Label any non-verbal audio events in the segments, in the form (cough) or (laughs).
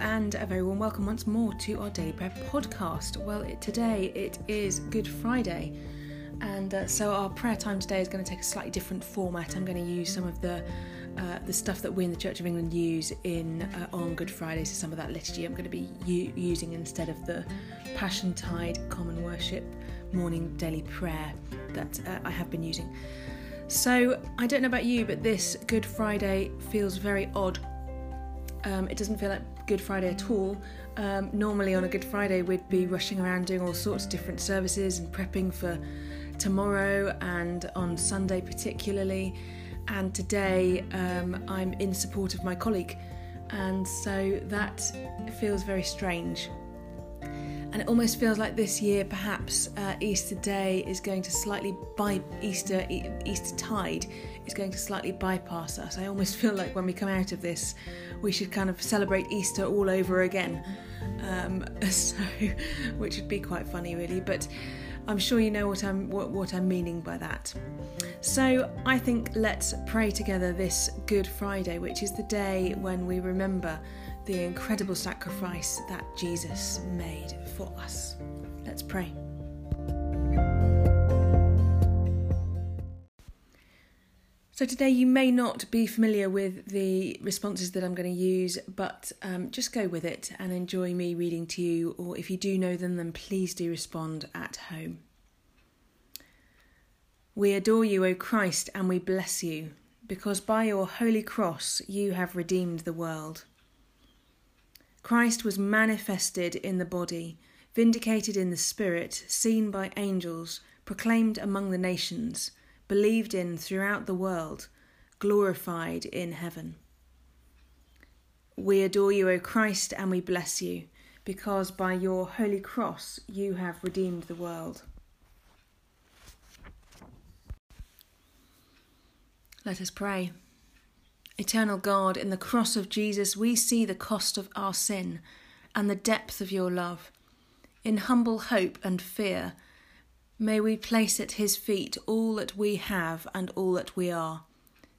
and a very warm welcome once more to our Daily Prayer podcast. Well, it, today it is Good Friday, and uh, so our prayer time today is going to take a slightly different format. I'm going to use some of the uh, the stuff that we in the Church of England use in uh, on Good Friday, so some of that liturgy I'm going to be u- using instead of the Passion Tide Common Worship morning daily prayer that uh, I have been using. So I don't know about you, but this Good Friday feels very odd um, it doesn't feel like Good Friday at all. Um, normally on a Good Friday, we'd be rushing around doing all sorts of different services and prepping for tomorrow and on Sunday, particularly. And today, um, I'm in support of my colleague, and so that feels very strange. And it almost feels like this year, perhaps uh, Easter Day is going to slightly by Easter Easter tide is going to slightly bypass us. I almost (laughs) feel like when we come out of this, we should kind of celebrate Easter all over again. Um, (laughs) so, which would be quite funny, really. But I'm sure you know what I'm what, what I'm meaning by that. So I think let's pray together this Good Friday, which is the day when we remember the incredible sacrifice that Jesus made for us. Let's pray. So, today you may not be familiar with the responses that I'm going to use, but um, just go with it and enjoy me reading to you. Or if you do know them, then please do respond at home. We adore you, O Christ, and we bless you, because by your holy cross you have redeemed the world. Christ was manifested in the body, vindicated in the spirit, seen by angels, proclaimed among the nations believed in throughout the world, glorified in heaven. We adore you, O Christ, and we bless you, because by your holy cross you have redeemed the world. Let us pray. Eternal God, in the cross of Jesus, we see the cost of our sin and the depth of your love. In humble hope and fear, May we place at his feet all that we have and all that we are.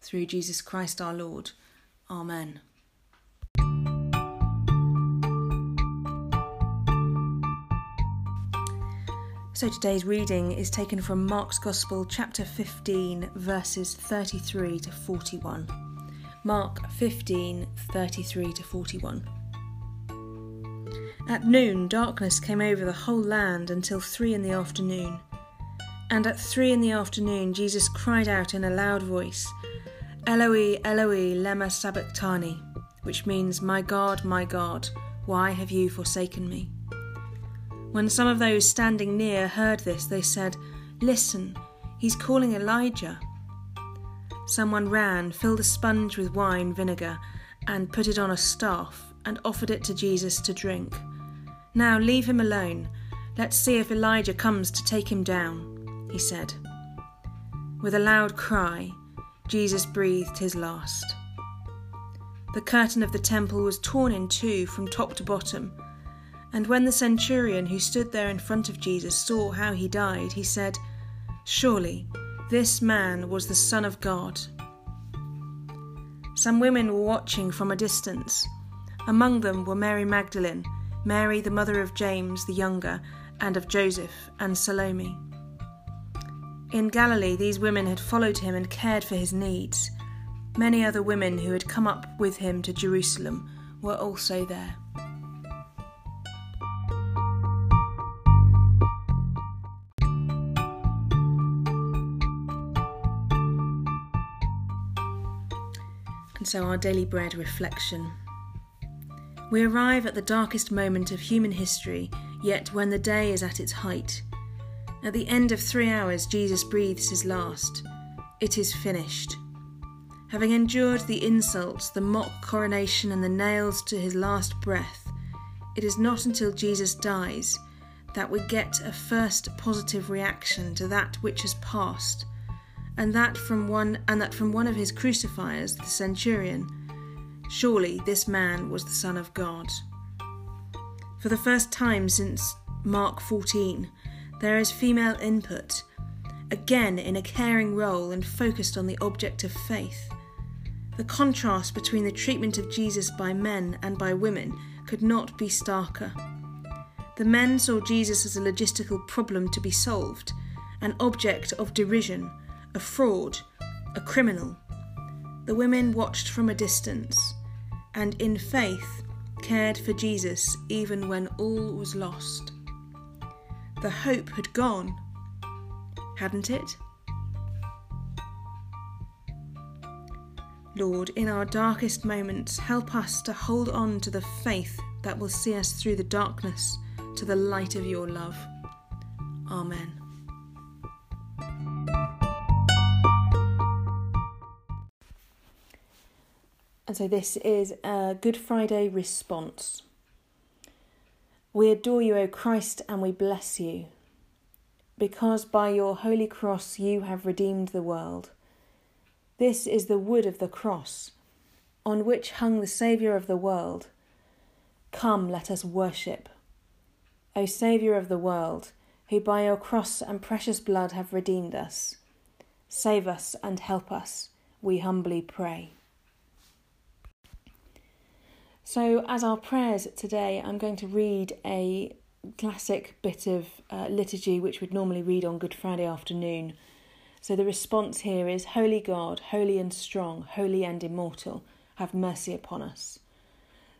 Through Jesus Christ our Lord. Amen. So today's reading is taken from Mark's Gospel, chapter 15, verses 33 to 41. Mark 15, 33 to 41. At noon, darkness came over the whole land until three in the afternoon. And at three in the afternoon, Jesus cried out in a loud voice, Eloi, Eloi, lema sabachthani, which means, My God, my God, why have you forsaken me? When some of those standing near heard this, they said, Listen, he's calling Elijah. Someone ran, filled a sponge with wine vinegar, and put it on a staff, and offered it to Jesus to drink. Now leave him alone. Let's see if Elijah comes to take him down he said. With a loud cry, Jesus breathed his last. The curtain of the temple was torn in two from top to bottom, and when the centurion who stood there in front of Jesus saw how he died, he said, Surely this man was the Son of God. Some women were watching from a distance. Among them were Mary Magdalene, Mary the mother of James the younger, and of Joseph, and Salome. In Galilee, these women had followed him and cared for his needs. Many other women who had come up with him to Jerusalem were also there. And so, our daily bread reflection. We arrive at the darkest moment of human history, yet when the day is at its height, at the end of three hours, Jesus breathes his last. It is finished. Having endured the insults, the mock coronation, and the nails to his last breath, it is not until Jesus dies that we get a first positive reaction to that which has passed, and that from one and that from one of his crucifiers, the centurion. Surely this man was the Son of God. For the first time since Mark 14, there is female input, again in a caring role and focused on the object of faith. The contrast between the treatment of Jesus by men and by women could not be starker. The men saw Jesus as a logistical problem to be solved, an object of derision, a fraud, a criminal. The women watched from a distance and, in faith, cared for Jesus even when all was lost. The hope had gone, hadn't it? Lord, in our darkest moments, help us to hold on to the faith that will see us through the darkness to the light of your love. Amen. And so this is a Good Friday response. We adore you, O Christ, and we bless you, because by your holy cross you have redeemed the world. This is the wood of the cross, on which hung the Saviour of the world. Come, let us worship. O Saviour of the world, who by your cross and precious blood have redeemed us, save us and help us, we humbly pray. So, as our prayers today, I'm going to read a classic bit of uh, liturgy which we'd normally read on Good Friday afternoon so the response here is Holy God, holy and strong, holy and immortal, have mercy upon us.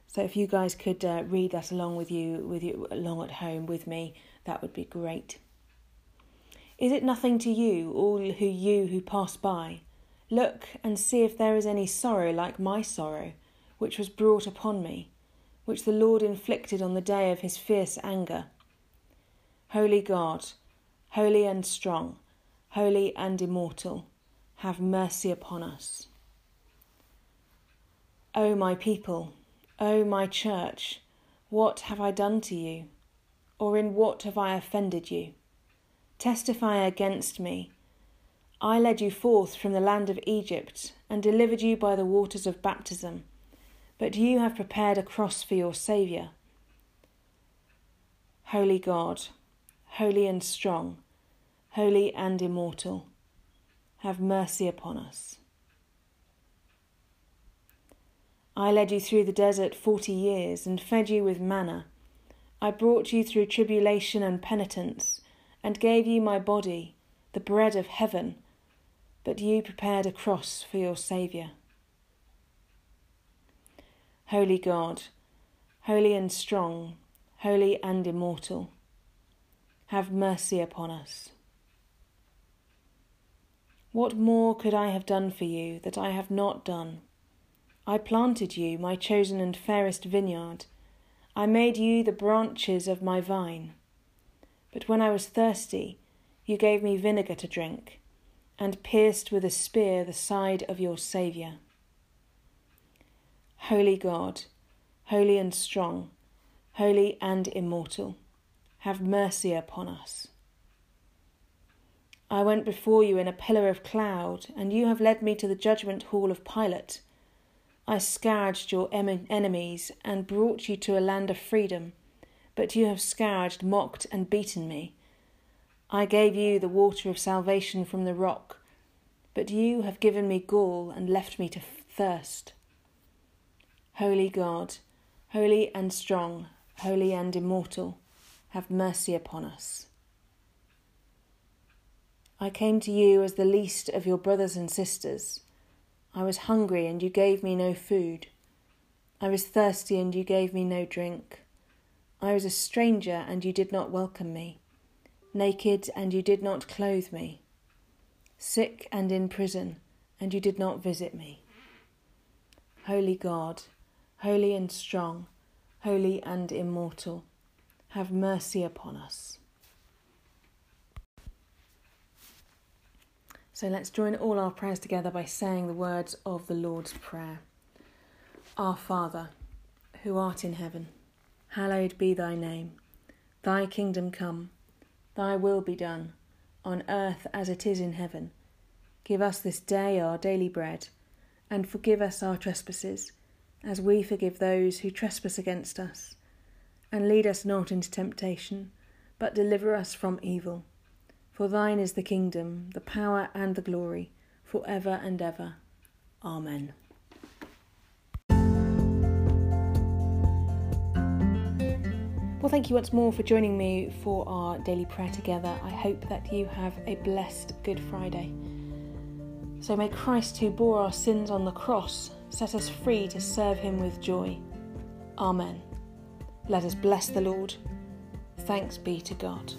So if you guys could uh, read that along with you, with you along at home with me, that would be great. Is it nothing to you, all who you who pass by? Look and see if there is any sorrow like my sorrow, which was brought upon me, which the Lord inflicted on the day of his fierce anger. Holy God, holy and strong, holy and immortal, have mercy upon us. O my people, O my church, what have I done to you? Or in what have I offended you? Testify against me. I led you forth from the land of Egypt and delivered you by the waters of baptism, but you have prepared a cross for your Saviour. Holy God, holy and strong, holy and immortal, have mercy upon us. I led you through the desert forty years and fed you with manna. I brought you through tribulation and penitence, and gave you my body, the bread of heaven, but you prepared a cross for your Saviour. Holy God, holy and strong, holy and immortal, have mercy upon us. What more could I have done for you that I have not done? I planted you, my chosen and fairest vineyard. I made you the branches of my vine. But when I was thirsty, you gave me vinegar to drink, and pierced with a spear the side of your Saviour. Holy God, holy and strong, holy and immortal, have mercy upon us. I went before you in a pillar of cloud, and you have led me to the judgment hall of Pilate. I scourged your em- enemies and brought you to a land of freedom, but you have scourged, mocked, and beaten me. I gave you the water of salvation from the rock, but you have given me gall and left me to thirst. Holy God, holy and strong, holy and immortal, have mercy upon us. I came to you as the least of your brothers and sisters. I was hungry, and you gave me no food. I was thirsty, and you gave me no drink. I was a stranger, and you did not welcome me. Naked, and you did not clothe me. Sick and in prison, and you did not visit me. Holy God, holy and strong, holy and immortal, have mercy upon us. So let's join all our prayers together by saying the words of the Lord's Prayer. Our Father, who art in heaven, hallowed be thy name. Thy kingdom come, thy will be done, on earth as it is in heaven. Give us this day our daily bread, and forgive us our trespasses, as we forgive those who trespass against us. And lead us not into temptation, but deliver us from evil. For thine is the kingdom, the power, and the glory, for ever and ever. Amen. Well, thank you once more for joining me for our daily prayer together. I hope that you have a blessed Good Friday. So may Christ, who bore our sins on the cross, set us free to serve him with joy. Amen. Let us bless the Lord. Thanks be to God.